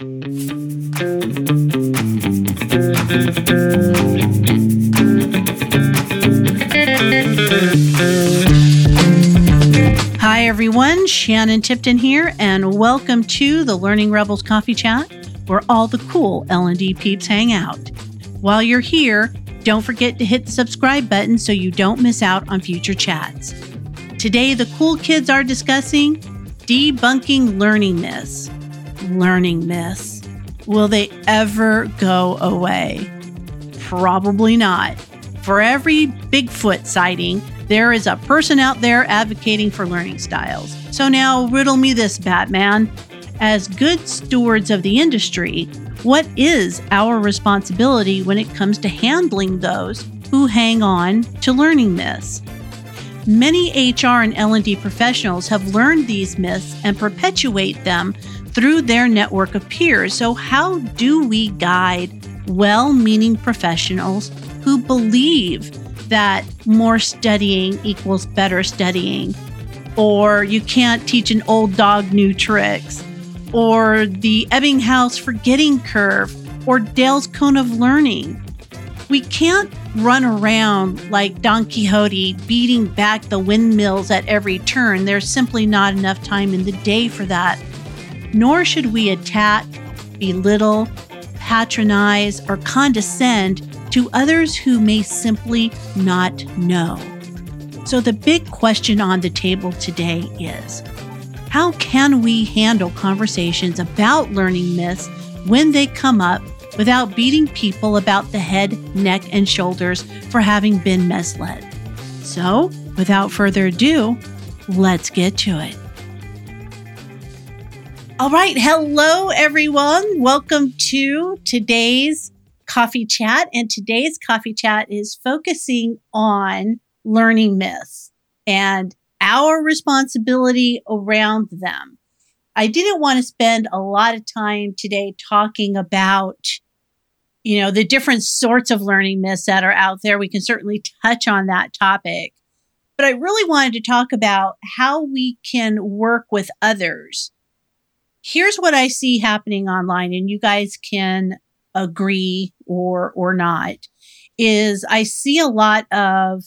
Hi, everyone. Shannon Tipton here, and welcome to the Learning Rebels Coffee Chat, where all the cool L&D peeps hang out. While you're here, don't forget to hit the subscribe button so you don't miss out on future chats. Today, the cool kids are discussing debunking learning myths. Learning myths. Will they ever go away? Probably not. For every Bigfoot sighting, there is a person out there advocating for learning styles. So now, riddle me this, Batman. As good stewards of the industry, what is our responsibility when it comes to handling those who hang on to learning myths? Many HR and L&D professionals have learned these myths and perpetuate them through their network of peers. So how do we guide well-meaning professionals who believe that more studying equals better studying, or you can't teach an old dog new tricks, or the Ebbinghaus forgetting curve, or Dale's cone of learning. We can't run around like Don Quixote beating back the windmills at every turn. There's simply not enough time in the day for that. Nor should we attack, belittle, patronize, or condescend to others who may simply not know. So, the big question on the table today is how can we handle conversations about learning myths when they come up without beating people about the head, neck, and shoulders for having been misled? So, without further ado, let's get to it. All right. Hello, everyone. Welcome to today's coffee chat. And today's coffee chat is focusing on learning myths and our responsibility around them. I didn't want to spend a lot of time today talking about, you know, the different sorts of learning myths that are out there. We can certainly touch on that topic. But I really wanted to talk about how we can work with others. Here's what I see happening online, and you guys can agree or or not is I see a lot of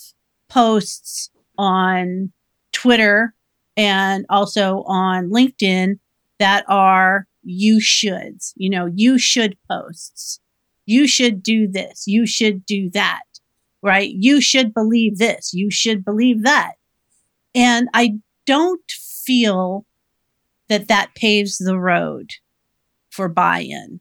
posts on Twitter and also on LinkedIn that are you shoulds, you know, you should posts. You should do this. You should do that. Right? You should believe this. You should believe that. And I don't feel that that paves the road for buy-in.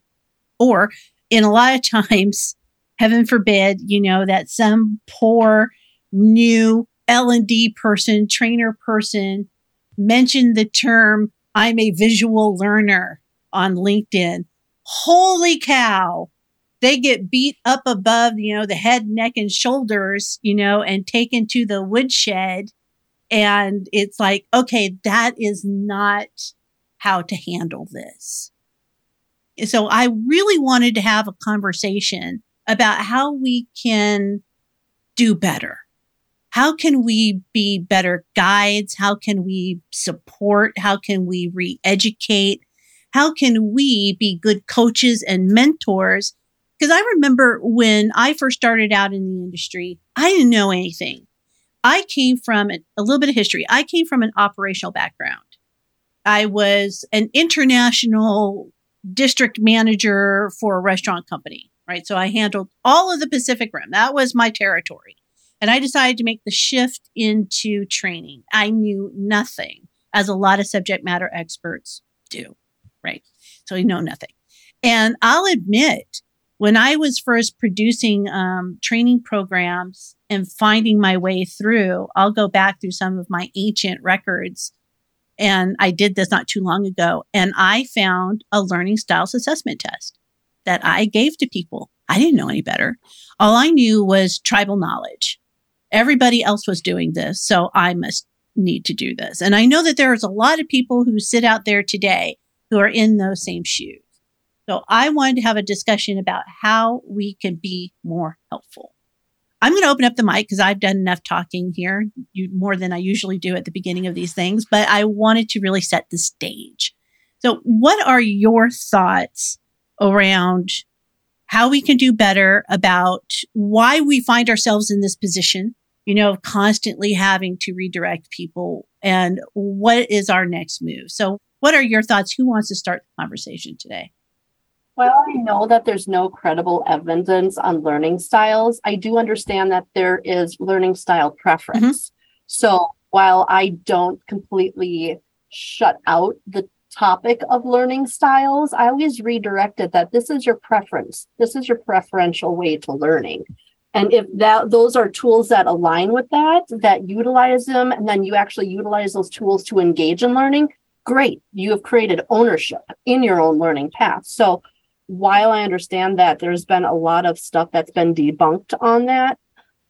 Or in a lot of times, heaven forbid, you know, that some poor new L&D person, trainer person mentioned the term, I'm a visual learner on LinkedIn. Holy cow. They get beat up above, you know, the head, neck, and shoulders, you know, and taken to the woodshed. And it's like, okay, that is not how to handle this so I really wanted to have a conversation about how we can do better. How can we be better guides? How can we support? How can we re-educate? How can we be good coaches and mentors? Because I remember when I first started out in the industry, I didn't know anything. I came from a, a little bit of history. I came from an operational background. I was an international district manager for a restaurant company, right? So I handled all of the Pacific Rim. That was my territory. And I decided to make the shift into training. I knew nothing, as a lot of subject matter experts do, right? So you know nothing. And I'll admit, when I was first producing um, training programs and finding my way through, I'll go back through some of my ancient records and I did this not too long ago. And I found a learning styles assessment test that I gave to people. I didn't know any better. All I knew was tribal knowledge. Everybody else was doing this. So I must need to do this. And I know that there's a lot of people who sit out there today who are in those same shoes. So I wanted to have a discussion about how we can be more helpful. I'm going to open up the mic because I've done enough talking here, you, more than I usually do at the beginning of these things, but I wanted to really set the stage. So, what are your thoughts around how we can do better about why we find ourselves in this position, you know, constantly having to redirect people and what is our next move? So, what are your thoughts? Who wants to start the conversation today? While I know that there's no credible evidence on learning styles, I do understand that there is learning style preference. Mm-hmm. So while I don't completely shut out the topic of learning styles, I always redirect it that this is your preference. This is your preferential way to learning. And if that those are tools that align with that, that utilize them, and then you actually utilize those tools to engage in learning, great. You have created ownership in your own learning path. So while I understand that there's been a lot of stuff that's been debunked on that,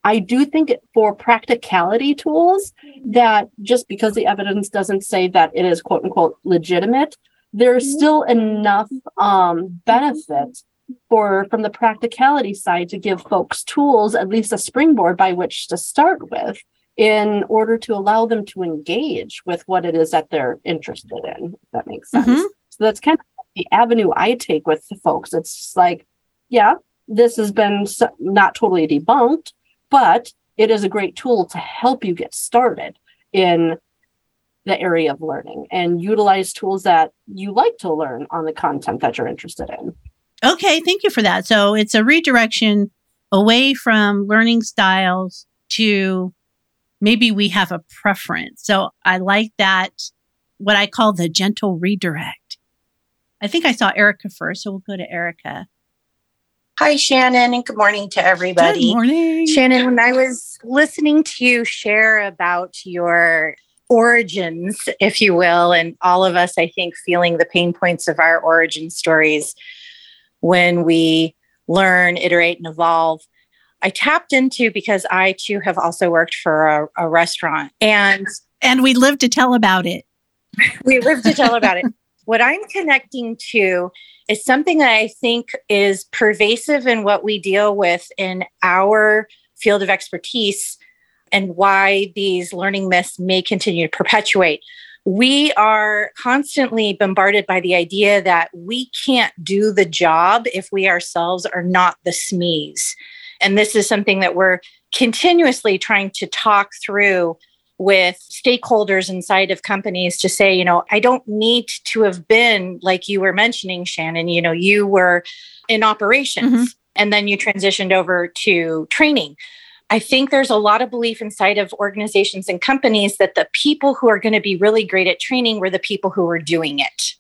I do think for practicality tools that just because the evidence doesn't say that it is quote unquote legitimate, there's mm-hmm. still enough um, benefit for from the practicality side to give folks tools, at least a springboard by which to start with, in order to allow them to engage with what it is that they're interested in. If that makes sense. Mm-hmm. So that's kind of the avenue I take with folks. It's like, yeah, this has been not totally debunked, but it is a great tool to help you get started in the area of learning and utilize tools that you like to learn on the content that you're interested in. Okay, thank you for that. So it's a redirection away from learning styles to maybe we have a preference. So I like that, what I call the gentle redirect. I think I saw Erica first, so we'll go to Erica. Hi, Shannon, and good morning to everybody. Good morning. Shannon, when I was listening to you share about your origins, if you will, and all of us, I think, feeling the pain points of our origin stories when we learn, iterate, and evolve. I tapped into because I too have also worked for a, a restaurant and and we live to tell about it. we live to tell about it. What I'm connecting to is something that I think is pervasive in what we deal with in our field of expertise and why these learning myths may continue to perpetuate. We are constantly bombarded by the idea that we can't do the job if we ourselves are not the SMEs. And this is something that we're continuously trying to talk through with stakeholders inside of companies to say, you know, I don't need to have been like you were mentioning, Shannon, you know, you were in operations mm-hmm. and then you transitioned over to training. I think there's a lot of belief inside of organizations and companies that the people who are going to be really great at training were the people who were doing it.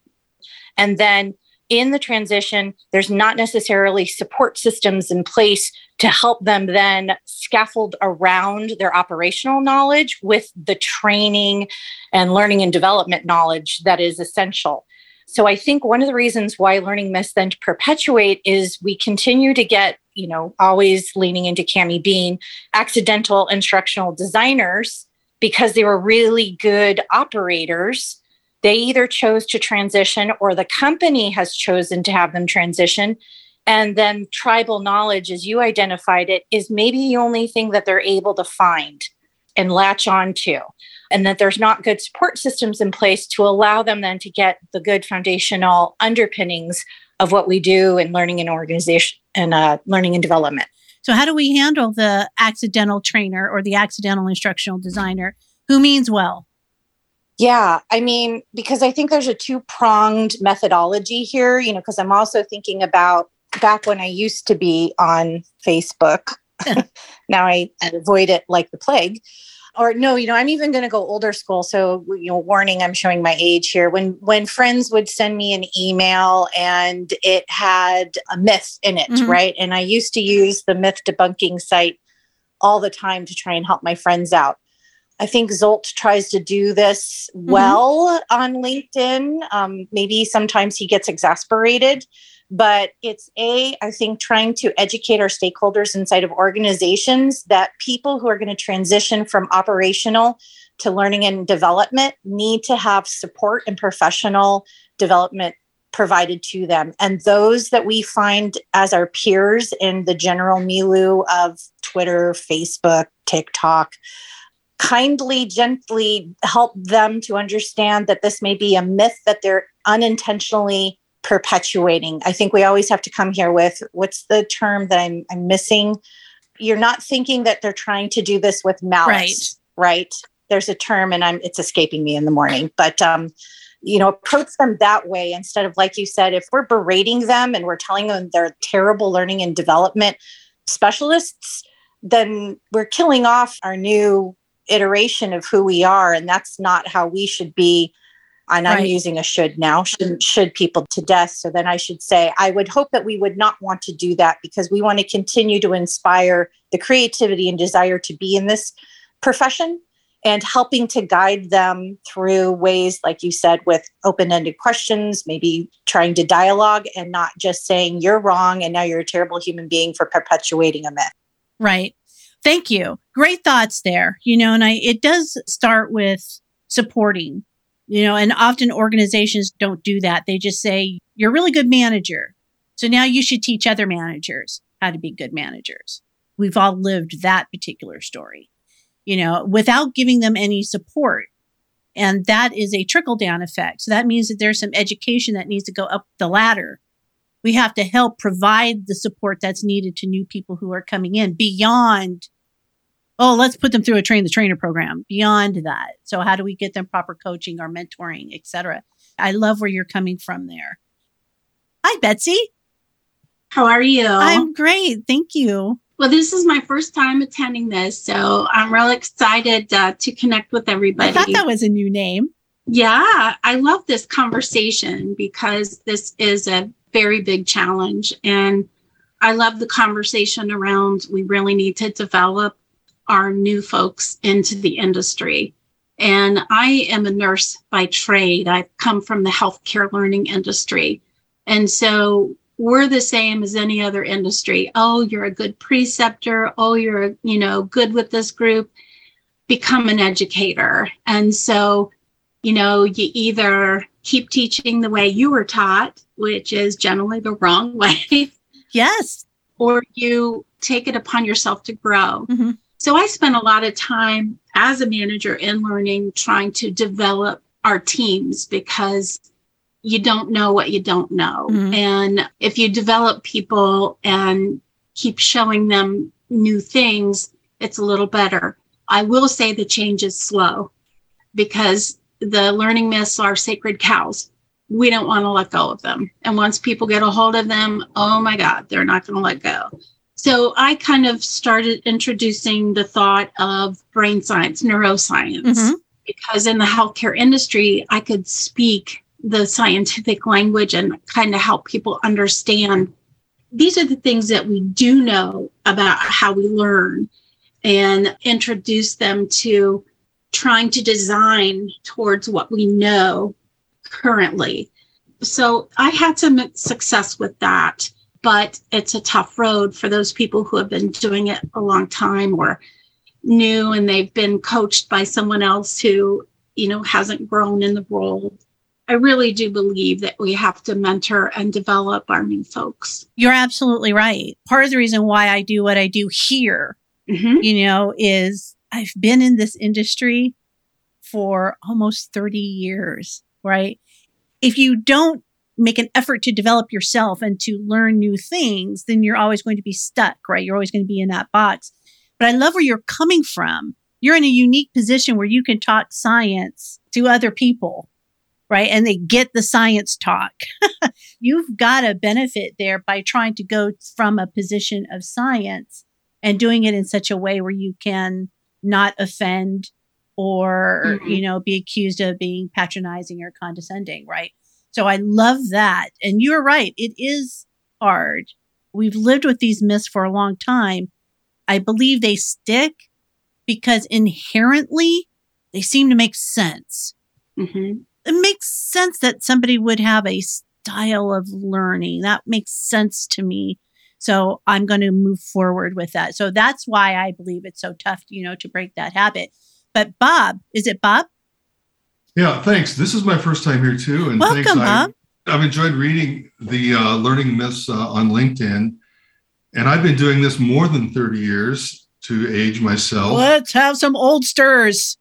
And then in the transition, there's not necessarily support systems in place to help them then scaffold around their operational knowledge with the training and learning and development knowledge that is essential. So I think one of the reasons why learning myths then perpetuate is we continue to get, you know, always leaning into Cammy Bean, accidental instructional designers because they were really good operators they either chose to transition or the company has chosen to have them transition. And then tribal knowledge, as you identified it, is maybe the only thing that they're able to find and latch on to. And that there's not good support systems in place to allow them then to get the good foundational underpinnings of what we do in learning and organization and uh, learning and development. So, how do we handle the accidental trainer or the accidental instructional designer who means well? Yeah, I mean, because I think there's a two pronged methodology here, you know, because I'm also thinking about back when I used to be on Facebook. now I avoid it like the plague. Or no, you know, I'm even going to go older school. So, you know, warning, I'm showing my age here. When when friends would send me an email and it had a myth in it, mm-hmm. right? And I used to use the myth debunking site all the time to try and help my friends out. I think Zsolt tries to do this mm-hmm. well mm-hmm. on LinkedIn. Um, maybe sometimes he gets exasperated, but it's A, I think trying to educate our stakeholders inside of organizations that people who are going to transition from operational to learning and development need to have support and professional development provided to them. And those that we find as our peers in the general milieu of Twitter, Facebook, TikTok, kindly, gently help them to understand that this may be a myth that they're unintentionally perpetuating. I think we always have to come here with what's the term that I'm, I'm missing? You're not thinking that they're trying to do this with malice, right? right? There's a term and I'm it's escaping me in the morning, but um, you know, approach them that way instead of like you said, if we're berating them and we're telling them they're terrible learning and development specialists, then we're killing off our new iteration of who we are and that's not how we should be and I'm using a should now, should should people to death. So then I should say, I would hope that we would not want to do that because we want to continue to inspire the creativity and desire to be in this profession and helping to guide them through ways, like you said, with open ended questions, maybe trying to dialogue and not just saying, you're wrong and now you're a terrible human being for perpetuating a myth. Right. Thank you. Great thoughts there. You know, and I, it does start with supporting you know, and often organizations don't do that. They just say, you're a really good manager. So now you should teach other managers how to be good managers. We've all lived that particular story, you know, without giving them any support. And that is a trickle down effect. So that means that there's some education that needs to go up the ladder. We have to help provide the support that's needed to new people who are coming in beyond oh, let's put them through a train the trainer program beyond that. So how do we get them proper coaching or mentoring, etc. I love where you're coming from there. Hi, Betsy. How are you? I'm great. Thank you. Well, this is my first time attending this, so I'm real excited uh, to connect with everybody. I thought that was a new name. Yeah, I love this conversation because this is a very big challenge. And I love the conversation around we really need to develop our new folks into the industry. And I am a nurse by trade. I've come from the healthcare learning industry. And so we're the same as any other industry. Oh, you're a good preceptor. Oh, you're, you know, good with this group. Become an educator. And so, you know, you either keep teaching the way you were taught, which is generally the wrong way. Yes. Or you take it upon yourself to grow. Mm-hmm. So I spent a lot of time as a manager in learning trying to develop our teams because you don't know what you don't know. Mm-hmm. And if you develop people and keep showing them new things, it's a little better. I will say the change is slow because the learning myths are sacred cows. We don't want to let go of them. And once people get a hold of them, oh my God, they're not going to let go. So I kind of started introducing the thought of brain science, neuroscience, mm-hmm. because in the healthcare industry, I could speak the scientific language and kind of help people understand these are the things that we do know about how we learn and introduce them to trying to design towards what we know currently. So I had some success with that but it's a tough road for those people who have been doing it a long time or new and they've been coached by someone else who you know hasn't grown in the role. I really do believe that we have to mentor and develop our new folks. You're absolutely right. Part of the reason why i do what i do here mm-hmm. you know is i've been in this industry for almost 30 years right? If you don't make an effort to develop yourself and to learn new things, then you're always going to be stuck, right? You're always going to be in that box. But I love where you're coming from. You're in a unique position where you can talk science to other people, right? And they get the science talk. You've got a benefit there by trying to go from a position of science and doing it in such a way where you can not offend or, mm-hmm. you know, be accused of being patronizing or condescending, right? So I love that. And you're right. It is hard. We've lived with these myths for a long time. I believe they stick because inherently they seem to make sense. Mm-hmm. It makes sense that somebody would have a style of learning. That makes sense to me. So I'm going to move forward with that. So that's why I believe it's so tough, you know, to break that habit. But Bob, is it Bob? Yeah, thanks. This is my first time here too, and Welcome, thanks. Bob. I, have enjoyed reading the uh, learning myths uh, on LinkedIn, and I've been doing this more than thirty years. to age myself. Let's have some Oldsters.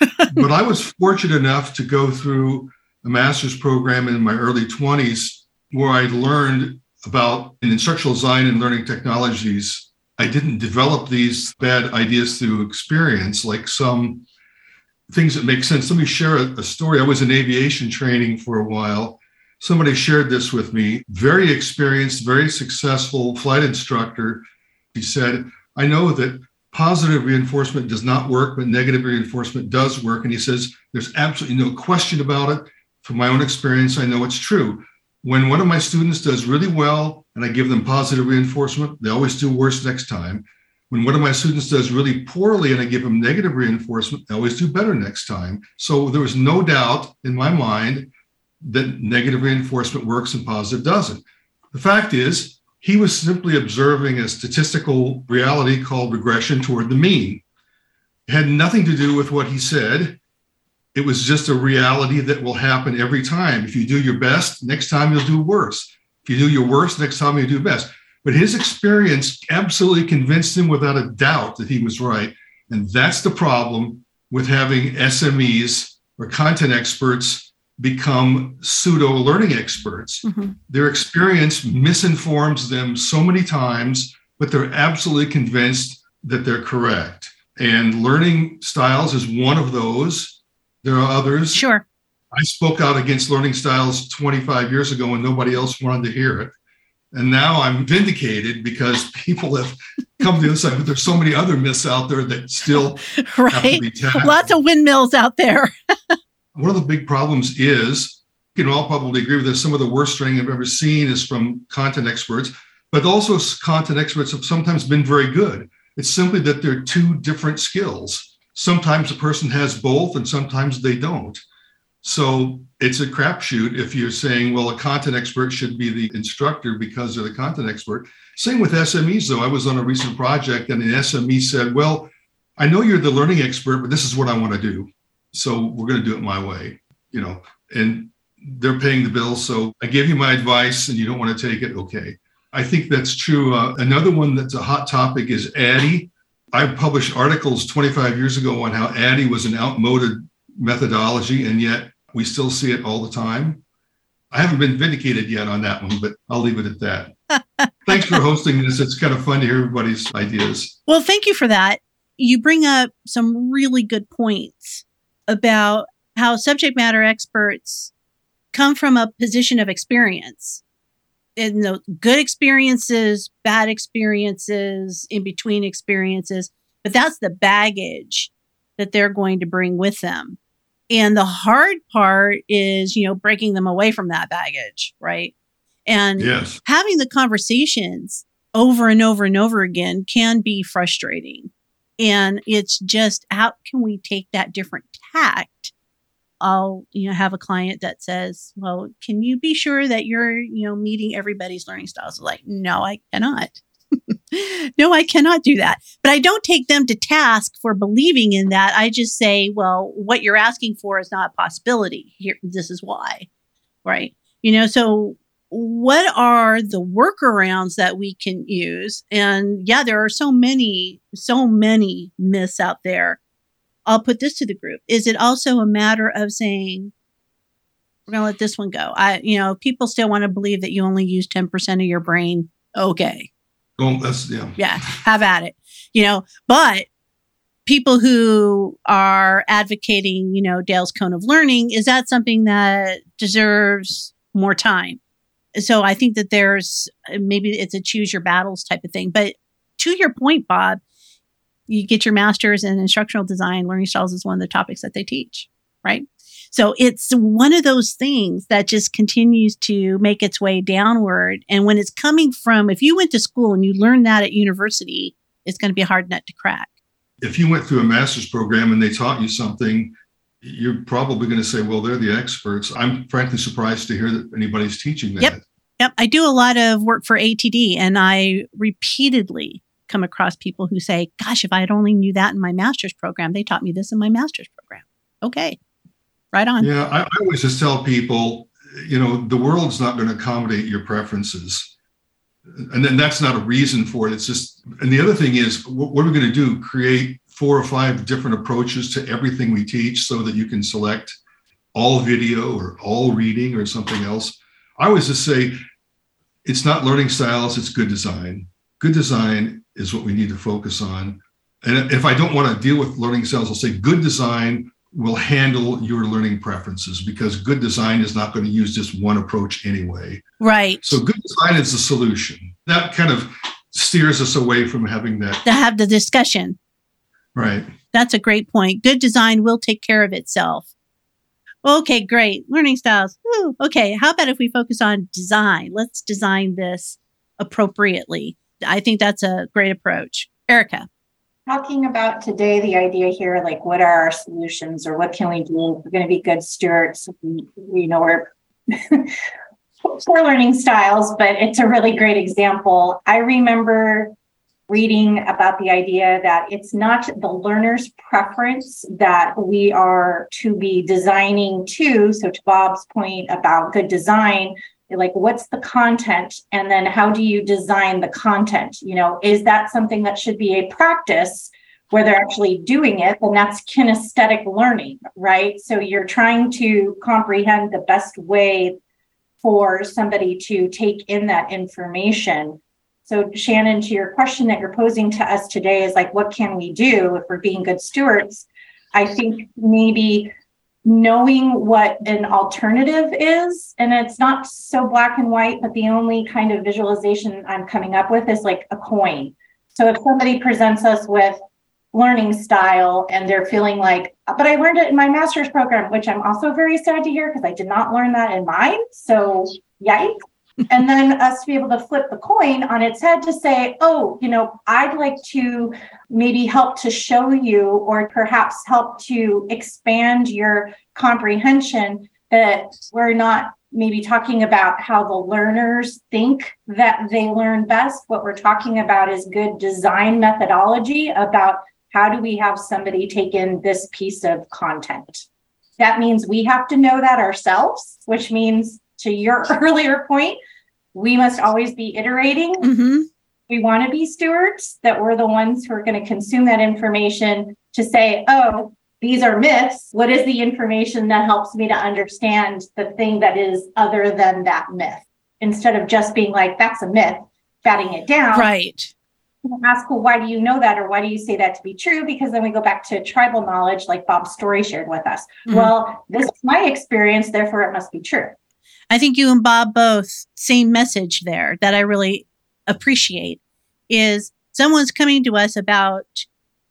but I was fortunate enough to go through a master's program in my early 20s where I learned about instructional design and learning technologies. I didn't develop these bad ideas through experience like some things that make sense. Let me share a, a story. I was in aviation training for a while. Somebody shared this with me. Very experienced, very successful flight instructor. He said, I know that positive reinforcement does not work, but negative reinforcement does work. And he says, there's absolutely no question about it. From my own experience, I know it's true. When one of my students does really well and I give them positive reinforcement, they always do worse next time. When one of my students does really poorly and I give them negative reinforcement, they always do better next time. So there was no doubt in my mind that negative reinforcement works and positive doesn't. The fact is, he was simply observing a statistical reality called regression toward the mean. It had nothing to do with what he said. It was just a reality that will happen every time. If you do your best, next time you'll do worse. If you do your worst, next time you do best. But his experience absolutely convinced him without a doubt that he was right. And that's the problem with having SMEs or content experts become pseudo learning experts. Mm-hmm. Their experience misinforms them so many times, but they're absolutely convinced that they're correct. And learning styles is one of those. There are others. Sure. I spoke out against learning styles 25 years ago and nobody else wanted to hear it. And now I'm vindicated because people have come to the other side, but there's so many other myths out there that still right. Lots of windmills out there. One of the big problems is, you can all probably agree with this, some of the worst training I've ever seen is from content experts, but also content experts have sometimes been very good. It's simply that they're two different skills. Sometimes a person has both and sometimes they don't. So it's a crapshoot if you're saying, well, a content expert should be the instructor because they're the content expert. Same with SMEs, though. I was on a recent project and an SME said, well, I know you're the learning expert, but this is what I want to do. So we're going to do it my way you know and they're paying the bill so i gave you my advice and you don't want to take it. Okay. I think that's true. Uh, another one that's a hot topic is ADDIE. I published articles 25 years ago on how ADDIE was an outmoded methodology and yet we still see it all the time. I haven't been vindicated yet on that one but i'll leave it at that. Thanks for hosting this. It's kind of fun to hear everybody's ideas. Well thank you for that. You bring up some really good points about how subject matter experts come from a position of experience. And the good experiences, bad experiences, in between experiences, but that's the baggage that they're going to bring with them. And the hard part is, you know, breaking them away from that baggage, right? And yes. having the conversations over and over and over again can be frustrating. And it's just how can we take that different tact? I'll, you know, have a client that says, well, can you be sure that you're, you know, meeting everybody's learning styles? Like, no, I cannot. no, I cannot do that. But I don't take them to task for believing in that. I just say, well, what you're asking for is not a possibility. Here, this is why. Right. You know, so what are the workarounds that we can use? And yeah, there are so many, so many myths out there. I'll put this to the group. Is it also a matter of saying, we're going to let this one go? I, you know, people still want to believe that you only use 10% of your brain. Okay. That's, yeah. Yeah. Have at it. You know, but people who are advocating, you know, Dale's cone of learning, is that something that deserves more time? so I think that there's maybe it's a choose your battles type of thing. But to your point, Bob, you get your master's in instructional design. Learning styles is one of the topics that they teach, right? So it's one of those things that just continues to make its way downward. And when it's coming from, if you went to school and you learned that at university, it's going to be a hard nut to crack. If you went through a master's program and they taught you something you're probably going to say, well, they're the experts. I'm frankly surprised to hear that anybody's teaching that. Yep. Yep. I do a lot of work for ATD and I repeatedly come across people who say, gosh, if I had only knew that in my master's program, they taught me this in my master's program. Okay. Right on. Yeah. I, I always just tell people, you know, the world's not going to accommodate your preferences. and then that's not a reason for it. It's just, and the other thing is, what, what are we going to do? Create four or five different approaches to everything we teach so that you can select all video or all reading or something else. I always just say it's not learning styles, it's good design. Good design is what we need to focus on. And if I don't want to deal with learning styles, I'll say good design will handle your learning preferences because good design is not going to use just one approach anyway. Right. So good design is the solution. That kind of steers us away from having that to have the discussion. Right. That's a great point. Good design will take care of itself. Okay, great. Learning styles. Woo. Okay, how about if we focus on design? Let's design this appropriately. I think that's a great approach. Erica. Talking about today, the idea here, like what are our solutions or what can we do? We're going to be good stewards. We, we know we're poor learning styles, but it's a really great example. I remember reading about the idea that it's not the learner's preference that we are to be designing to. So, to Bob's point about good design, like what's the content? And then how do you design the content? You know is that something that should be a practice where they're actually doing it? Then that's kinesthetic learning right? So you're trying to comprehend the best way for somebody to take in that information. So, Shannon, to your question that you're posing to us today is like, what can we do if we're being good stewards? I think maybe knowing what an alternative is, and it's not so black and white, but the only kind of visualization I'm coming up with is like a coin. So, if somebody presents us with learning style and they're feeling like, but I learned it in my master's program, which I'm also very sad to hear because I did not learn that in mine. So, yikes and then us to be able to flip the coin on its head to say, oh, you know, I'd like to maybe help to show you or perhaps help to expand your comprehension that we're not maybe talking about how the learners think that they learn best. What we're talking about is good design methodology about how do we have somebody take in this piece of content. That means we have to know that ourselves, which means to your earlier point, we must always be iterating. Mm-hmm. We want to be stewards, that we're the ones who are going to consume that information to say, oh, these are myths. What is the information that helps me to understand the thing that is other than that myth? Instead of just being like, that's a myth, batting it down. Right. Ask, well, why do you know that? Or why do you say that to be true? Because then we go back to tribal knowledge, like Bob's story shared with us. Mm-hmm. Well, this is my experience, therefore it must be true. I think you and Bob both same message there that I really appreciate is someone's coming to us about,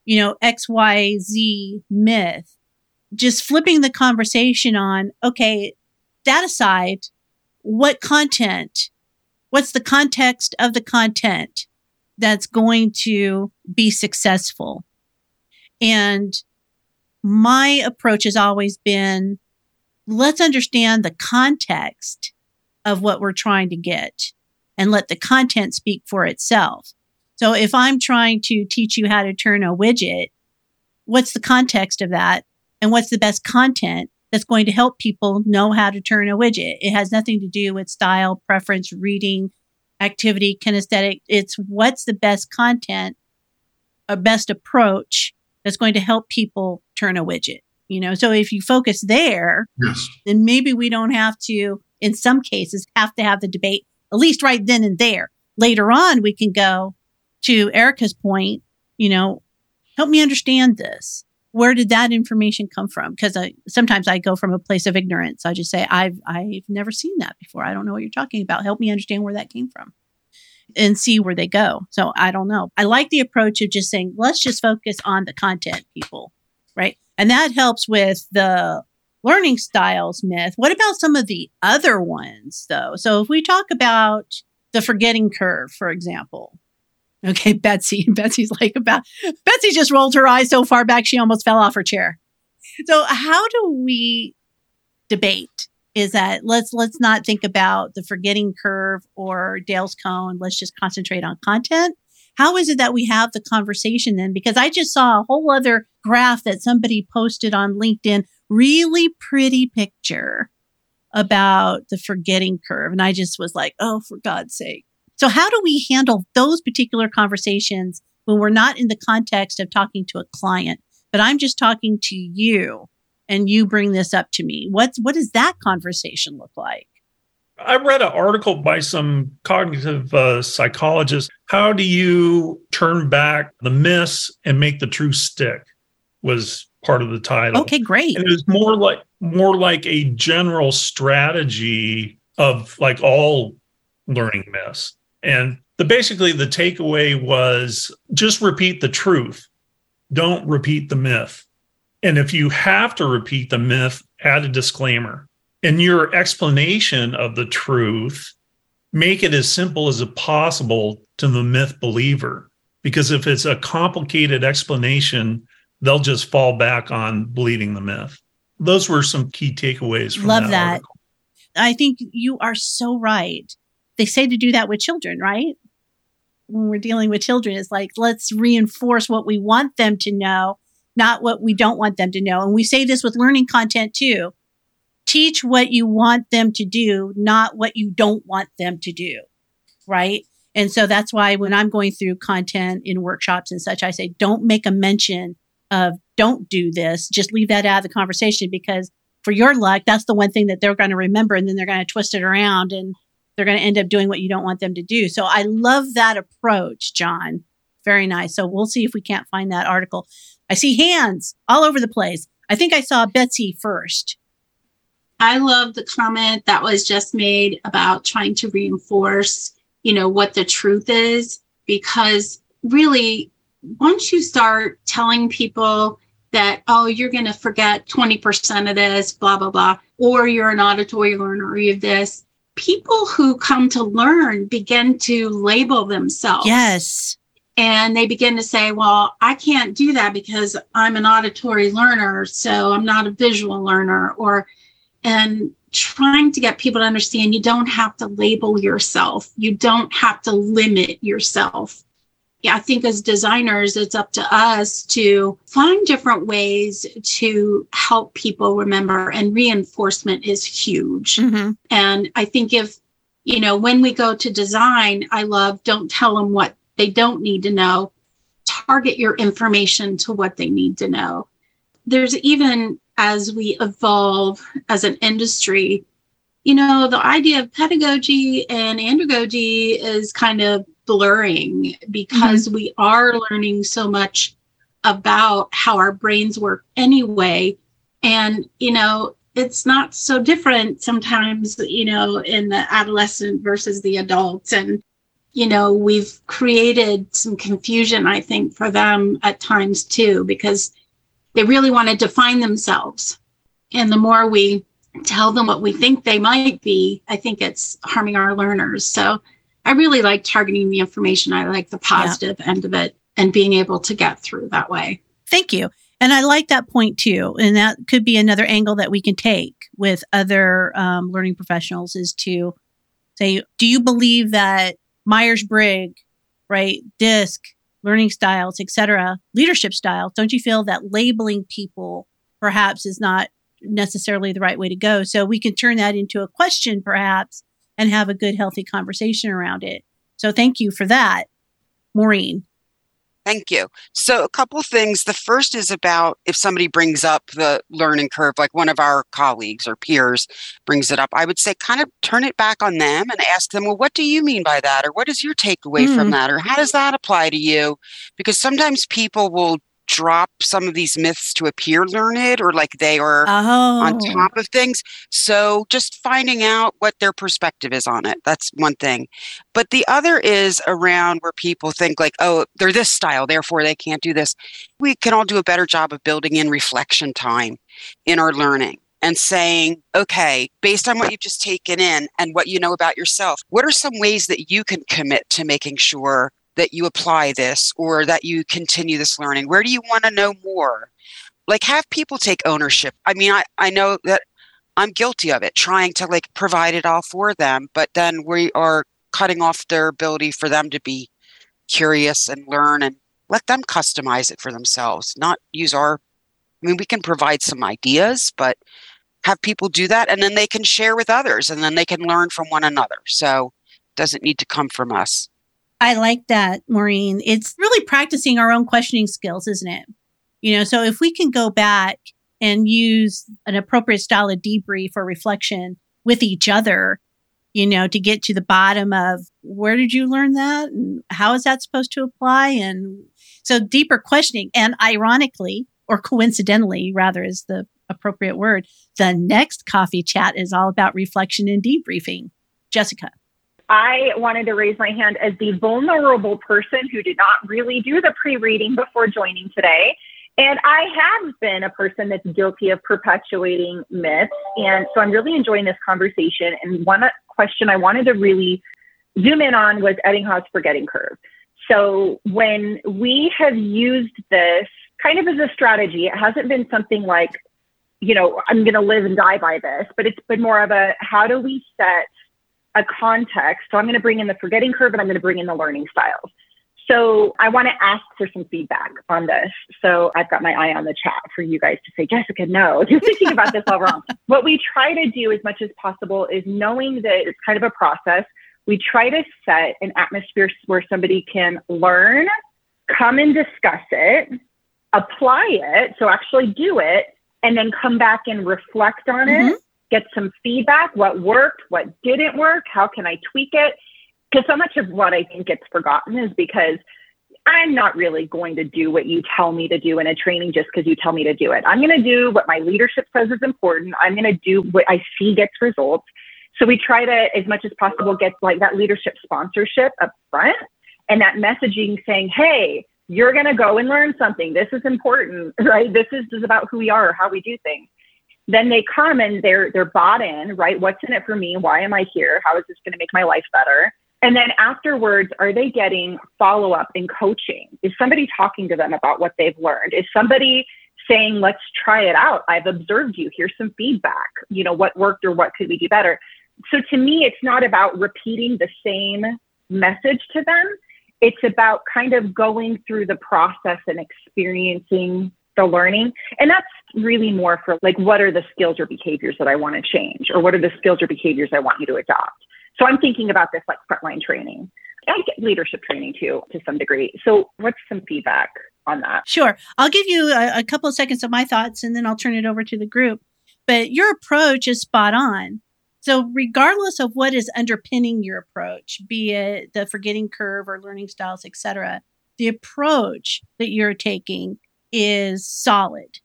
you know, XYZ myth, just flipping the conversation on, okay, that aside, what content, what's the context of the content that's going to be successful? And my approach has always been let's understand the context of what we're trying to get and let the content speak for itself. So if I'm trying to teach you how to turn a widget, what's the context of that? And what's the best content that's going to help people know how to turn a widget? It has nothing to do with style, preference, reading, activity, kinesthetic. It's what's the best content, a best approach that's going to help people turn a widget you know? So if you focus there yes. then maybe we don't have to in some cases have to have the debate at least right then and there. Later on we can go to erica's point you know help me understand this. Where did that information come from? Because sometimes i go from a place of ignorance. I just say i've i've never seen that before. I don't know what you're talking about. Help me understand where that came from and see where they go. So i don't know. I like the approach of just saying let's just focus on the content people right and that helps with the learning styles myth. What about some of the other ones, though? So if we talk about the forgetting curve, for example. Okay, Betsy. Betsy's like about Betsy just rolled her eyes so far back she almost fell off her chair. So how do we debate? Is that let's let's not think about the forgetting curve or Dale's cone. Let's just concentrate on content. How is it that we have the conversation then? Because I just saw a whole other graph that somebody posted on LinkedIn, really pretty picture about the forgetting curve. And I just was like, oh, for God's sake. So, how do we handle those particular conversations when we're not in the context of talking to a client, but I'm just talking to you and you bring this up to me? What's, what does that conversation look like? I read an article by some cognitive uh, psychologist. How do you turn back the myths and make the truth stick? Was part of the title. Okay, great. And it was more like more like a general strategy of like all learning myths. And the basically the takeaway was just repeat the truth. Don't repeat the myth. And if you have to repeat the myth, add a disclaimer. In your explanation of the truth, make it as simple as possible to the myth believer. Because if it's a complicated explanation, they'll just fall back on believing the myth. Those were some key takeaways from Love that. that. Article. I think you are so right. They say to do that with children, right? When we're dealing with children, it's like, let's reinforce what we want them to know, not what we don't want them to know. And we say this with learning content too. Teach what you want them to do, not what you don't want them to do. Right. And so that's why when I'm going through content in workshops and such, I say, don't make a mention of don't do this. Just leave that out of the conversation because for your luck, that's the one thing that they're going to remember and then they're going to twist it around and they're going to end up doing what you don't want them to do. So I love that approach, John. Very nice. So we'll see if we can't find that article. I see hands all over the place. I think I saw Betsy first. I love the comment that was just made about trying to reinforce, you know, what the truth is, because really, once you start telling people that, oh, you're going to forget 20% of this, blah, blah, blah, or you're an auditory learner, or you have this, people who come to learn begin to label themselves. Yes. And they begin to say, well, I can't do that because I'm an auditory learner, so I'm not a visual learner, or, and trying to get people to understand you don't have to label yourself, you don't have to limit yourself. Yeah, I think as designers, it's up to us to find different ways to help people remember, and reinforcement is huge. Mm-hmm. And I think if, you know, when we go to design, I love don't tell them what they don't need to know, target your information to what they need to know. There's even as we evolve as an industry, you know, the idea of pedagogy and andragogy is kind of blurring because mm-hmm. we are learning so much about how our brains work anyway. And, you know, it's not so different sometimes, you know, in the adolescent versus the adults. And, you know, we've created some confusion, I think, for them at times too, because they really want to define themselves. And the more we tell them what we think they might be, I think it's harming our learners. So I really like targeting the information. I like the positive yeah. end of it and being able to get through that way. Thank you. And I like that point too. And that could be another angle that we can take with other um, learning professionals is to say, do you believe that Myers Briggs, right, DISC, learning styles, etc., leadership styles, don't you feel that labeling people perhaps is not necessarily the right way to go? So we can turn that into a question perhaps and have a good, healthy conversation around it. So thank you for that, Maureen. Thank you. So, a couple things. The first is about if somebody brings up the learning curve, like one of our colleagues or peers brings it up, I would say kind of turn it back on them and ask them, well, what do you mean by that? Or what is your takeaway mm. from that? Or how does that apply to you? Because sometimes people will drop some of these myths to appear learned or like they are oh. on top of things. So just finding out what their perspective is on it. That's one thing. But the other is around where people think like, oh, they're this style, therefore they can't do this. We can all do a better job of building in reflection time in our learning and saying, okay, based on what you've just taken in and what you know about yourself, what are some ways that you can commit to making sure that you apply this or that you continue this learning? Where do you want to know more? Like have people take ownership. I mean, I, I know that I'm guilty of it, trying to like provide it all for them, but then we are cutting off their ability for them to be curious and learn and let them customize it for themselves, not use our I mean, we can provide some ideas, but have people do that and then they can share with others and then they can learn from one another. So doesn't need to come from us. I like that, Maureen. It's really practicing our own questioning skills, isn't it? You know, so if we can go back and use an appropriate style of debrief or reflection with each other, you know, to get to the bottom of where did you learn that and how is that supposed to apply? And so deeper questioning. And ironically, or coincidentally, rather is the appropriate word, the next coffee chat is all about reflection and debriefing. Jessica. I wanted to raise my hand as the vulnerable person who did not really do the pre reading before joining today. And I have been a person that's guilty of perpetuating myths. And so I'm really enjoying this conversation. And one question I wanted to really zoom in on was Ebbinghaus forgetting curve. So when we have used this kind of as a strategy, it hasn't been something like, you know, I'm going to live and die by this, but it's been more of a how do we set a context? So I'm going to bring in the forgetting curve and I'm going to bring in the learning styles. So I want to ask for some feedback on this. So I've got my eye on the chat for you guys to say, Jessica, no, you're thinking about this all wrong. What we try to do as much as possible is knowing that it's kind of a process. We try to set an atmosphere where somebody can learn, come and discuss it, apply it, so actually do it, and then come back and reflect on mm-hmm. it, get some feedback, what worked, what didn't work, how can I tweak it? because so much of what I think gets forgotten is because I'm not really going to do what you tell me to do in a training just because you tell me to do it. I'm going to do what my leadership says is important. I'm going to do what I see gets results. So we try to, as much as possible, get like that leadership sponsorship up front and that messaging saying, hey, you're going to go and learn something. This is important, right? This is, is about who we are, how we do things. Then they come and they're they're bought in, right? What's in it for me? Why am I here? How is this going to make my life better? And then afterwards, are they getting follow up and coaching? Is somebody talking to them about what they've learned? Is somebody saying, let's try it out? I've observed you. Here's some feedback. You know, what worked or what could we do better? So to me, it's not about repeating the same message to them. It's about kind of going through the process and experiencing the learning. And that's really more for like, what are the skills or behaviors that I want to change? Or what are the skills or behaviors I want you to adopt? So I'm thinking about this like frontline training. I get leadership training too, to some degree. So, what's some feedback on that? Sure. I'll give you a, a couple of seconds of my thoughts and then I'll turn it over to the group. But your approach is spot on. So, regardless of what is underpinning your approach, be it the forgetting curve or learning styles, etc., the approach that you're taking is solid.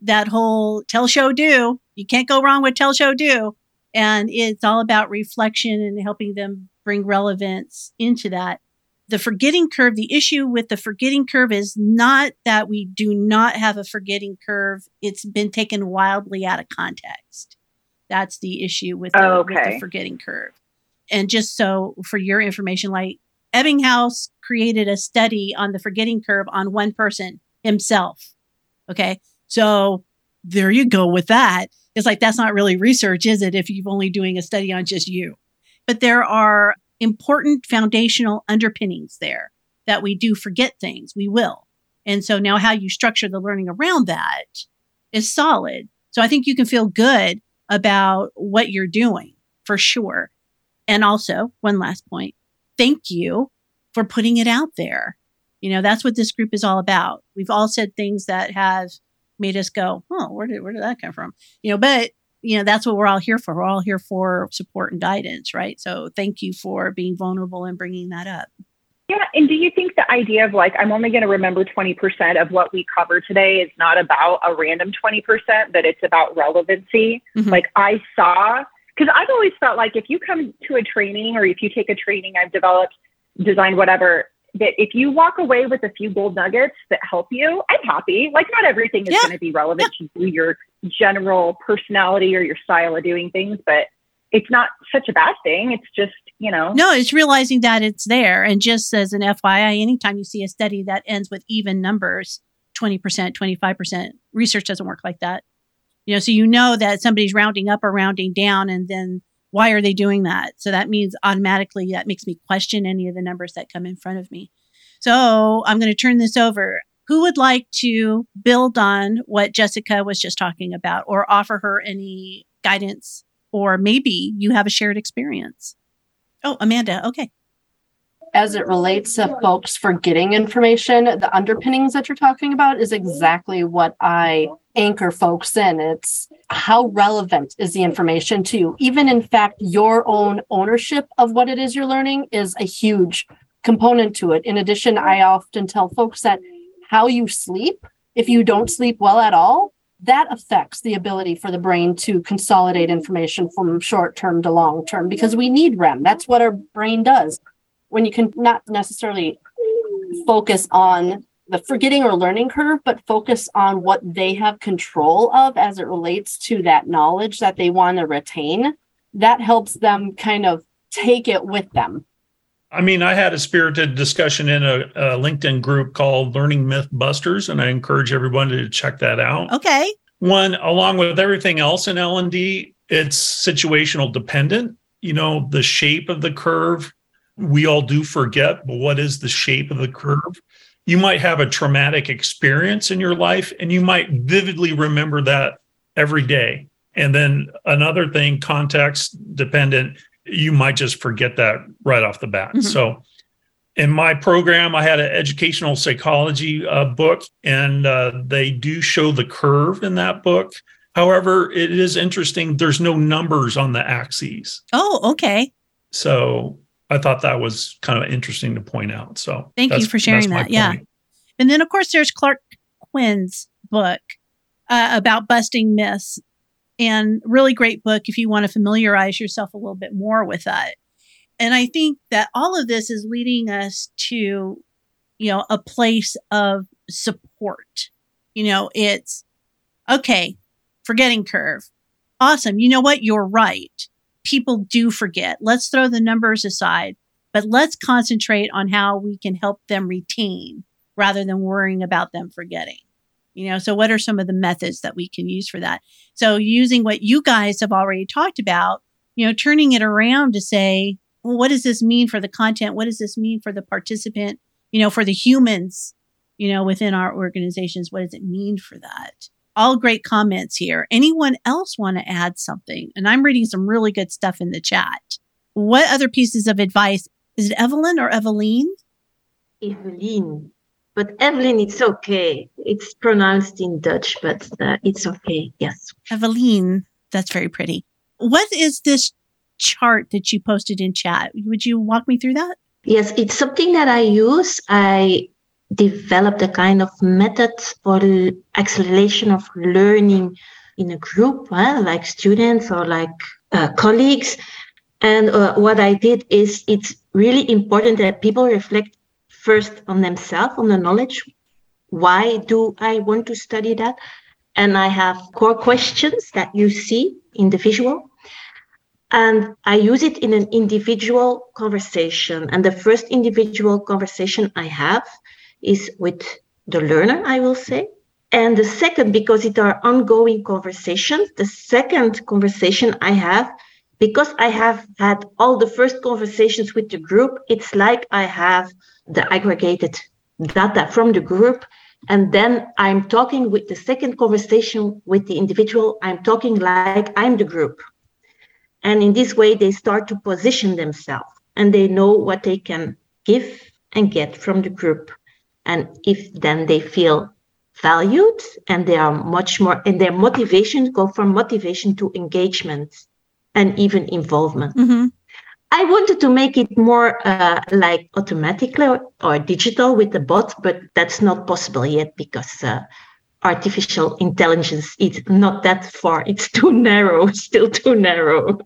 That whole tell, show, do, you can't go wrong with tell, show, do and it's all about reflection and helping them bring relevance into that. The forgetting curve, the issue with the forgetting curve is not that we do not have a forgetting curve. It's been taken wildly out of context. That's the issue with the, oh, okay. with the forgetting curve. And just so for your information, like Ebbinghaus created a study on the forgetting curve on one person himself. Okay. So there you go with that. It's like, that's not really research, is it? If you're only doing a study on just you. But there are important foundational underpinnings there that we do forget things. We will. And so now how you structure the learning around that is solid. So I think you can feel good about what you're doing for sure. And also, one last point thank you for putting it out there. You know, that's what this group is all about. We've all said things that have made us go, oh, where did where did that come from? You know, but you know that's what we're all here for. We're all here for support and guidance, right? So thank you for being vulnerable and bringing that up. Yeah, and do you think the idea of like I'm only going to remember 20% of what we cover today is not about a random 20%, that it's about relevancy? Mm-hmm. Like I saw because I've always felt like if you come to a training or if you take a training I've developed, designed, whatever, that if you walk away with a few gold nuggets that help you, I'm happy. Like not everything is yeah. going to be relevant yeah. to your general personality or your style of doing things, but it's not such a bad thing. It's just, you know. No, it's realizing that it's there. And just as an FYI, anytime you see a study that ends with even numbers, 20%, 25%, research doesn't work like that. You know, so you know that somebody's rounding up or rounding down and then why are they doing that? So that means automatically that makes me question any of the numbers that come in front of me. So I'm going to turn this over. Who would like to build on what Jessica was just talking about or offer her any guidance? Or maybe you have a shared experience. Oh, Amanda. Okay. As it relates to folks forgetting information, the underpinnings that you're talking about is exactly what I anchor folks in. It's how relevant is the information to you? Even in fact, your own ownership of what it is you're learning is a huge component to it. In addition, I often tell folks that how you sleep, if you don't sleep well at all, that affects the ability for the brain to consolidate information from short term to long term because we need REM. That's what our brain does. When you can not necessarily focus on the forgetting or learning curve, but focus on what they have control of as it relates to that knowledge that they want to retain, that helps them kind of take it with them. I mean, I had a spirited discussion in a, a, LinkedIn group called Learning Myth Busters, and I encourage everyone to check that out. Okay. One, along with everything else in L and D, it's situational dependent. You know, the shape of the curve, we all do forget, but what is the shape of the curve? You might have a traumatic experience in your life, and you might vividly remember that every day. And then another thing, context dependent, you might just forget that right off the bat. Mm-hmm. So, in my program, I had an educational psychology uh, book, and uh, they do show the curve in that book. However, it is interesting. There's no numbers on the axes. Oh, okay. So I thought that was kind of interesting to point out. So thank you for sharing that. Yeah. And then, of course, there's Clark Quinn's book uh, about busting myths and really great book if you want to familiarize yourself a little bit more with that. And I think that all of this is leading us to, you know, a place of support. You know, it's okay, forgetting curve. Awesome. You know what? You're right. People do forget. Let's throw the numbers aside, but let's concentrate on how we can help them retain rather than worrying about them forgetting. You know, so what are some of the methods that we can use for that? So using what you guys have already talked about, you know, turning it around to say, well, what does this mean for the content? What does this mean for the participant? You know, for the humans, you know, within our organizations, what does it mean for that? All great comments here. Anyone else want to add something? And I'm reading some really good stuff in the chat. What other pieces of advice? Is it Evelyn or Eveline? Eveline. But Evelyn, it's okay. It's pronounced in Dutch, but uh, it's okay. Yes. Eveline, that's very pretty. What is this chart that you posted in chat? Would you walk me through that? Yes, it's something that I use. I developed a kind of method for acceleration of learning in a group, like students or like uh, colleagues. And uh, what I did is it's really important that people reflect first on themselves, on the knowledge. Why do I want to study that? And I have core questions that you see in the visual. And I use it in an individual conversation. And the first individual conversation I have is with the learner, I will say. And the second, because it are ongoing conversations, the second conversation I have, because I have had all the first conversations with the group, it's like I have the aggregated data from the group. And then I'm talking with the second conversation with the individual, I'm talking like I'm the group. And in this way, they start to position themselves and they know what they can give and get from the group. And if then they feel valued and they are much more, and their motivation go from motivation to engagement and even involvement. Mm-hmm. I wanted to make it more uh, like automatically or, or, digital with the bot, but that's not possible yet because uh, artificial intelligence is not that far. It's too narrow, still too narrow.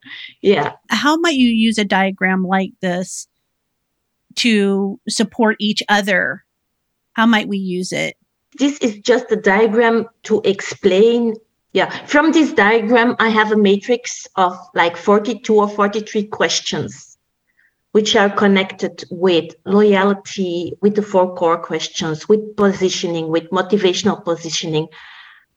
Yeah. How might you use a diagram like this to support each other? How might we use it? This is just a diagram to explain yeah, from this diagram, I have a matrix of like 42 or 43 questions, which are connected with loyalty, with the four core questions, with positioning, with motivational positioning.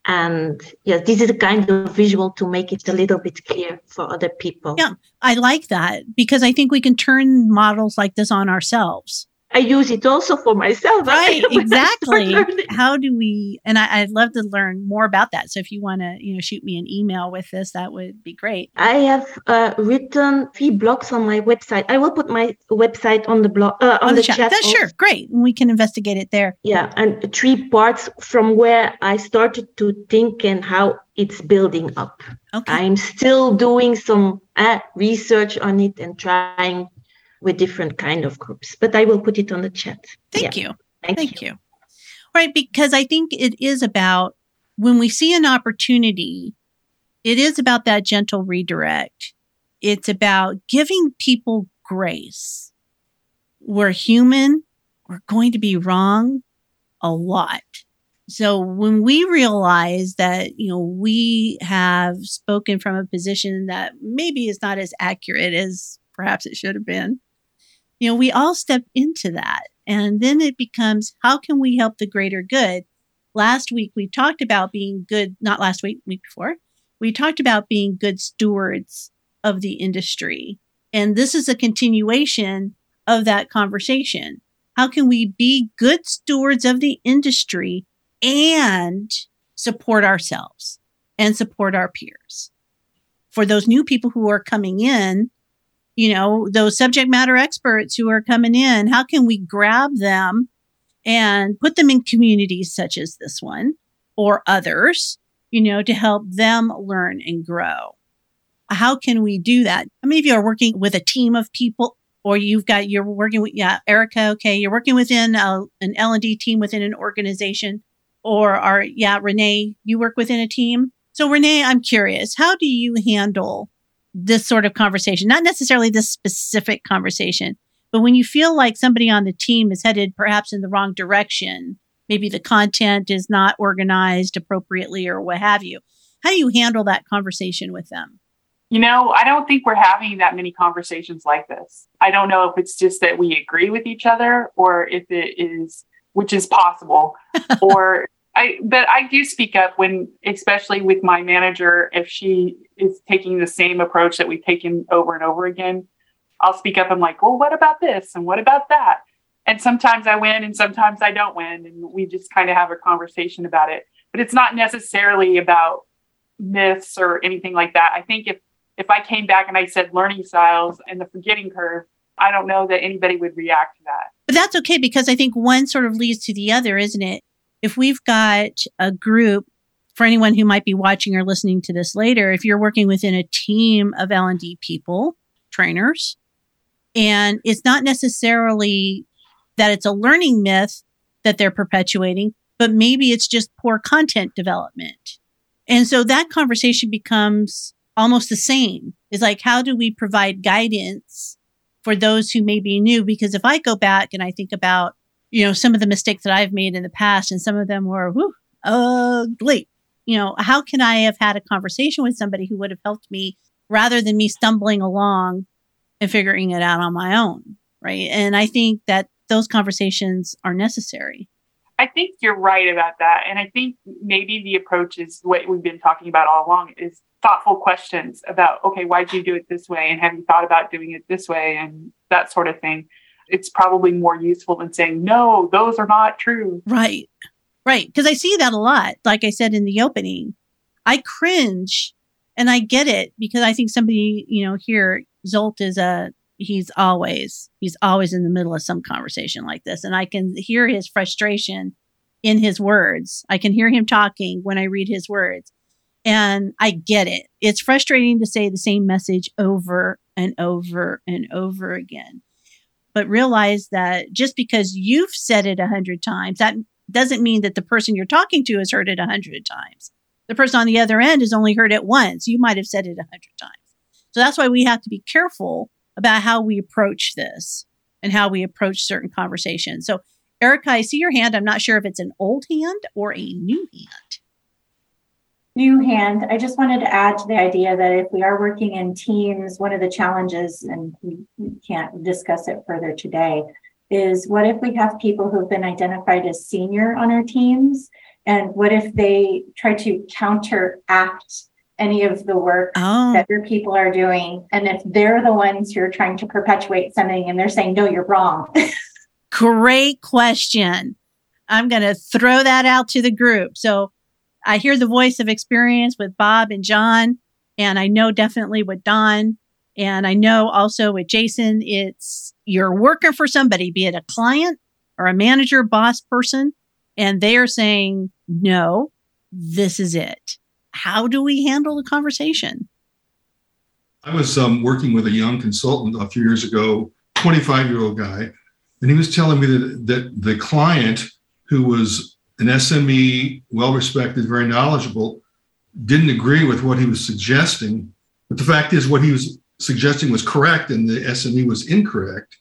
And yeah, this is a kind of visual to make it a little bit clear for other people. Yeah, I like that because I think we can turn models like this on ourselves. I use it also for myself. Right, exactly. How do we? And I, would love to learn more about that. So if you want to, you know, shoot me an email with this, that would be great. I have uh, written three blogs on my website. I will put my website on the blog uh, on, on, the, the chat. chat. That's sure, great. We can investigate it there. Yeah, and three parts from where I started to think and how it's building up. Okay. I'm still doing some uh, research on it and trying with different kind of groups. But I will put it on the chat. Thank yeah. you. Thank, Thank you. you. Right, because I think it is about when we see an opportunity, it is about that gentle redirect. It's about giving people grace. We're human. We're going to be wrong a lot. So when we realize that, you know, we have spoken from a position that maybe is not as accurate as perhaps it should have been, you know, we all step into that. And then it becomes how can we help the greater good? Last week we talked about being good, not last week, week before. We talked about being good stewards of the industry. And this is a continuation of that conversation. How can we be good stewards of the industry and support ourselves and support our peers? For those new people who are coming in, you know, those subject matter experts who are coming in, how can we grab them and put them in communities such as this one or others, you know, to help them learn and grow? How can we do that? How many of you are working with a team of people or you've got, you're working with, yeah, Erica, okay, you're working within a, an L&D team within an organization or are, yeah, Renee, you work within a team. So Renee, I'm curious, how do you handle this sort of conversation, not necessarily this specific conversation, but when you feel like somebody on the team is headed perhaps in the wrong direction, maybe the content is not organized appropriately or what have you, how do you handle that conversation with them? You know, I don't think we're having that many conversations like this. I don't know if it's just that we agree with each other or if it is, which is possible, or I, but I do speak up when, especially with my manager, if she is taking the same approach that we've taken over and over again, I'll speak up. I'm like, well, what about this? And what about that? And sometimes I win and sometimes I don't win. And we just kind of have a conversation about it. But it's not necessarily about myths or anything like that. I think if, if I came back and I said learning styles and the forgetting curve, I don't know that anybody would react to that. But that's okay because I think one sort of leads to the other, isn't it? If we've got a group for anyone who might be watching or listening to this later, if you're working within a team of L&D people, trainers, and it's not necessarily that it's a learning myth that they're perpetuating, but maybe it's just poor content development. And so that conversation becomes almost the same. It's like, how do we provide guidance for those who may be new? Because if I go back and I think about, you know, some of the mistakes that I've made in the past, and some of them were whew, ugly, you know, how can I have had a conversation with somebody who would have helped me rather than me stumbling along and figuring it out on my own? Right. And I think that those conversations are necessary. I think you're right about that. And I think maybe the approach is what we've been talking about all along is thoughtful questions about, okay, why'd you do it this way? And have you thought about doing it this way? And that sort of thing. It's probably more useful than saying, no, those are not true. Right. Right. Because I see that a lot. Like I said in the opening, I cringe and I get it because I think somebody, you know, here, Zsolt is a, he's always, he's always in the middle of some conversation like this. And I can hear his frustration in his words. I can hear him talking when I read his words. And I get it. It's frustrating to say the same message over and over and over again. But realize that just because you've said it a hundred times, that doesn't mean that the person you're talking to has heard it a hundred times. The person on the other end has only heard it once. You might have said it a hundred times. So that's why we have to be careful about how we approach this and how we approach certain conversations. So, Erica, I see your hand. I'm not sure if it's an old hand or a new hand. New hand. I just wanted to add to the idea that if we are working in teams, one of the challenges, and we can't discuss it further today, is what if we have people who've been identified as senior on our teams? And what if they try to counteract any of the work oh. that your people are doing? And if they're the ones who are trying to perpetuate something and they're saying, no, you're wrong. Great question. I'm going to throw that out to the group. So I hear the voice of experience with Bob and John, and I know definitely with Don. And I know also with Jason, it's you're working for somebody, be it a client or a manager, boss person, and they are saying, no, this is it. How do we handle the conversation? I was um, working with a young consultant a few years ago, 25 year old guy, and he was telling me that, that the client who was an SME, well respected, very knowledgeable, didn't agree with what he was suggesting. But the fact is, what he was suggesting was correct and the SME was incorrect.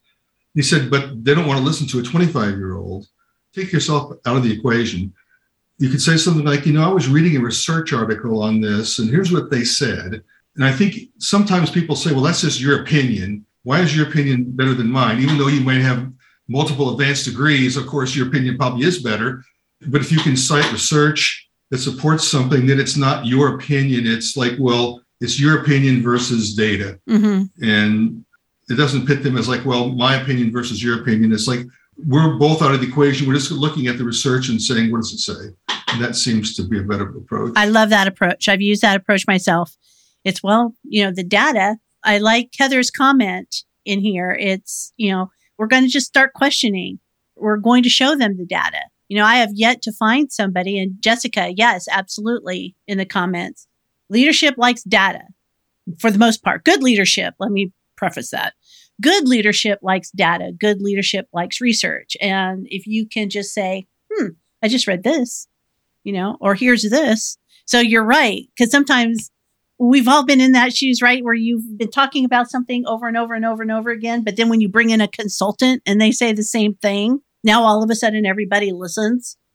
He said, but they don't want to listen to a 25 year old. Take yourself out of the equation. You could say something like, you know, I was reading a research article on this, and here's what they said. And I think sometimes people say, well, that's just your opinion. Why is your opinion better than mine? Even though you might have multiple advanced degrees, of course, your opinion probably is better. But if you can cite research that supports something, then it's not your opinion. It's like, well, it's your opinion versus data. Mm-hmm. And it doesn't pit them as like, well, my opinion versus your opinion. It's like we're both out of the equation. We're just looking at the research and saying, what does it say? And that seems to be a better approach. I love that approach. I've used that approach myself. It's, well, you know, the data. I like Heather's comment in here. It's, you know, we're going to just start questioning. We're going to show them the data. You know, I have yet to find somebody, and Jessica, yes, absolutely, in the comments. Leadership likes data for the most part. Good leadership, let me preface that. Good leadership likes data. Good leadership likes research. And if you can just say, hmm, I just read this, you know, or here's this. So you're right. Cause sometimes we've all been in that shoes, right? Where you've been talking about something over and over and over and over again. But then when you bring in a consultant and they say the same thing, now all of a sudden everybody listens.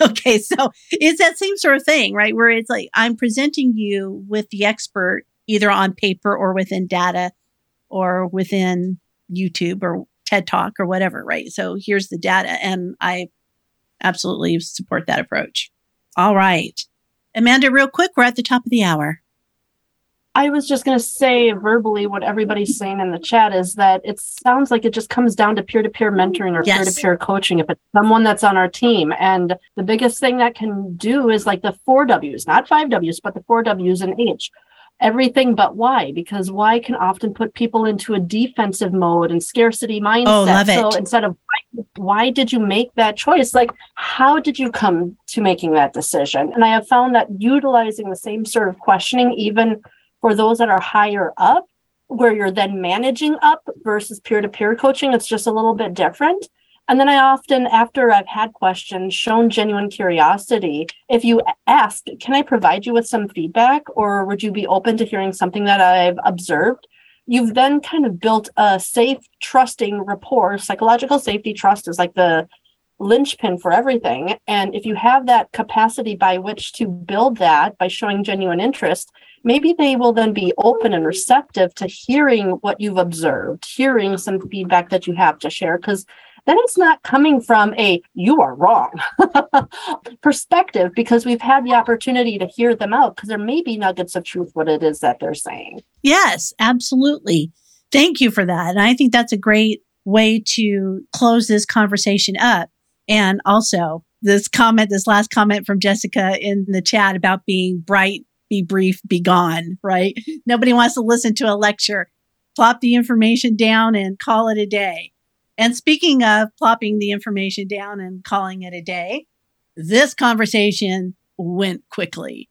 Okay. So it's that same sort of thing, right? Where it's like, I'm presenting you with the expert either on paper or within data or within YouTube or TED Talk or whatever, right? So here's the data. And I absolutely support that approach. All right. Amanda, real quick, we're at the top of the hour. I was just going to say verbally what everybody's saying in the chat is that it sounds like it just comes down to peer to peer mentoring or peer to peer coaching if it's someone that's on our team. And the biggest thing that can do is like the four W's, not five W's, but the four W's and H. Everything but why, because why can often put people into a defensive mode and scarcity mindset. Oh, love it. So instead of why, why did you make that choice? Like, how did you come to making that decision? And I have found that utilizing the same sort of questioning, even for those that are higher up, where you're then managing up versus peer to peer coaching, it's just a little bit different. And then I often, after I've had questions, shown genuine curiosity. If you ask, can I provide you with some feedback or would you be open to hearing something that I've observed? You've then kind of built a safe, trusting rapport. Psychological safety trust is like the linchpin for everything. And if you have that capacity by which to build that by showing genuine interest, maybe they will then be open and receptive to hearing what you've observed, hearing some feedback that you have to share. Because then it's not coming from a you are wrong perspective because we've had the opportunity to hear them out because there may be nuggets of truth what it is that they're saying. Yes, absolutely. Thank you for that. And I think that's a great way to close this conversation up. And also, this comment, this last comment from Jessica in the chat about being bright, be brief, be gone, right? Nobody wants to listen to a lecture. Plop the information down and call it a day. And speaking of plopping the information down and calling it a day, this conversation went quickly.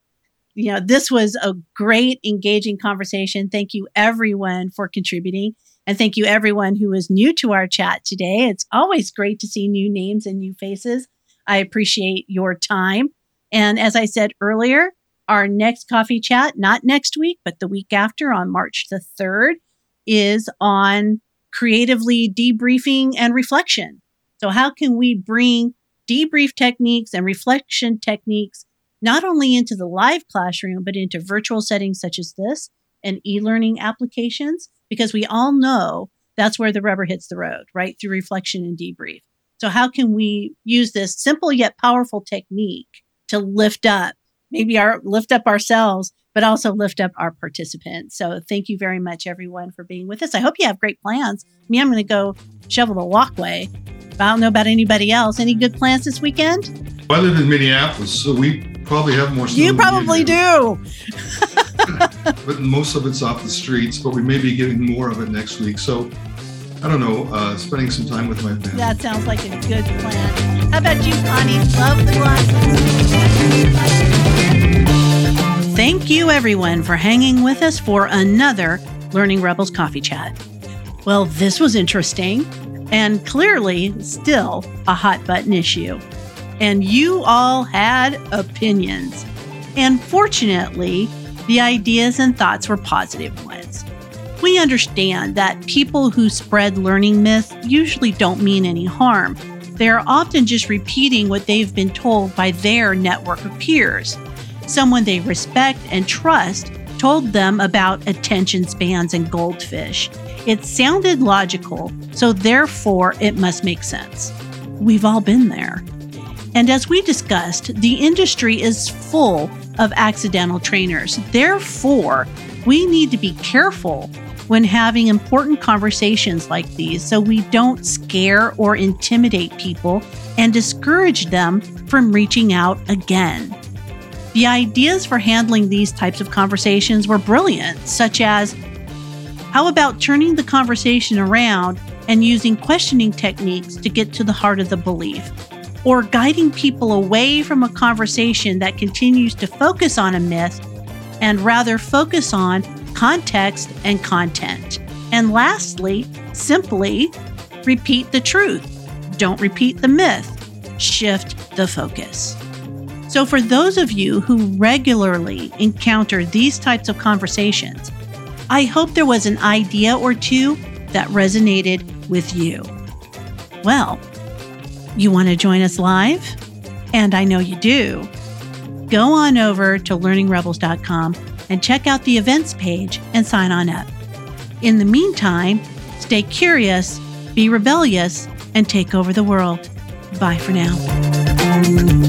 You know, this was a great, engaging conversation. Thank you, everyone, for contributing. And thank you, everyone who is new to our chat today. It's always great to see new names and new faces. I appreciate your time. And as I said earlier, our next coffee chat, not next week, but the week after on March the 3rd, is on creatively debriefing and reflection. So, how can we bring debrief techniques and reflection techniques not only into the live classroom, but into virtual settings such as this and e learning applications? Because we all know that's where the rubber hits the road, right? Through reflection and debrief. So, how can we use this simple yet powerful technique to lift up, maybe our lift up ourselves, but also lift up our participants. So thank you very much, everyone, for being with us. I hope you have great plans. Me, I'm going to go shovel the walkway I don't know about anybody else. Any good plans this weekend? I live in Minneapolis, so we probably have more. You probably do. but most of it's off the streets. But we may be getting more of it next week. So I don't know. Uh, spending some time with my family. That sounds like a good plan. How about you, Connie? Love the glasses. Thank you, everyone, for hanging with us for another Learning Rebels Coffee Chat. Well, this was interesting and clearly still a hot button issue. And you all had opinions. And fortunately, the ideas and thoughts were positive ones. We understand that people who spread learning myths usually don't mean any harm. They are often just repeating what they've been told by their network of peers. Someone they respect and trust told them about attention spans and goldfish. It sounded logical, so therefore it must make sense. We've all been there. And as we discussed, the industry is full of accidental trainers. Therefore, we need to be careful when having important conversations like these so we don't scare or intimidate people and discourage them from reaching out again. The ideas for handling these types of conversations were brilliant, such as how about turning the conversation around and using questioning techniques to get to the heart of the belief? Or guiding people away from a conversation that continues to focus on a myth and rather focus on context and content. And lastly, simply repeat the truth. Don't repeat the myth, shift the focus. So, for those of you who regularly encounter these types of conversations, I hope there was an idea or two that resonated with you. Well, you want to join us live? And I know you do. Go on over to learningrebels.com and check out the events page and sign on up. In the meantime, stay curious, be rebellious, and take over the world. Bye for now.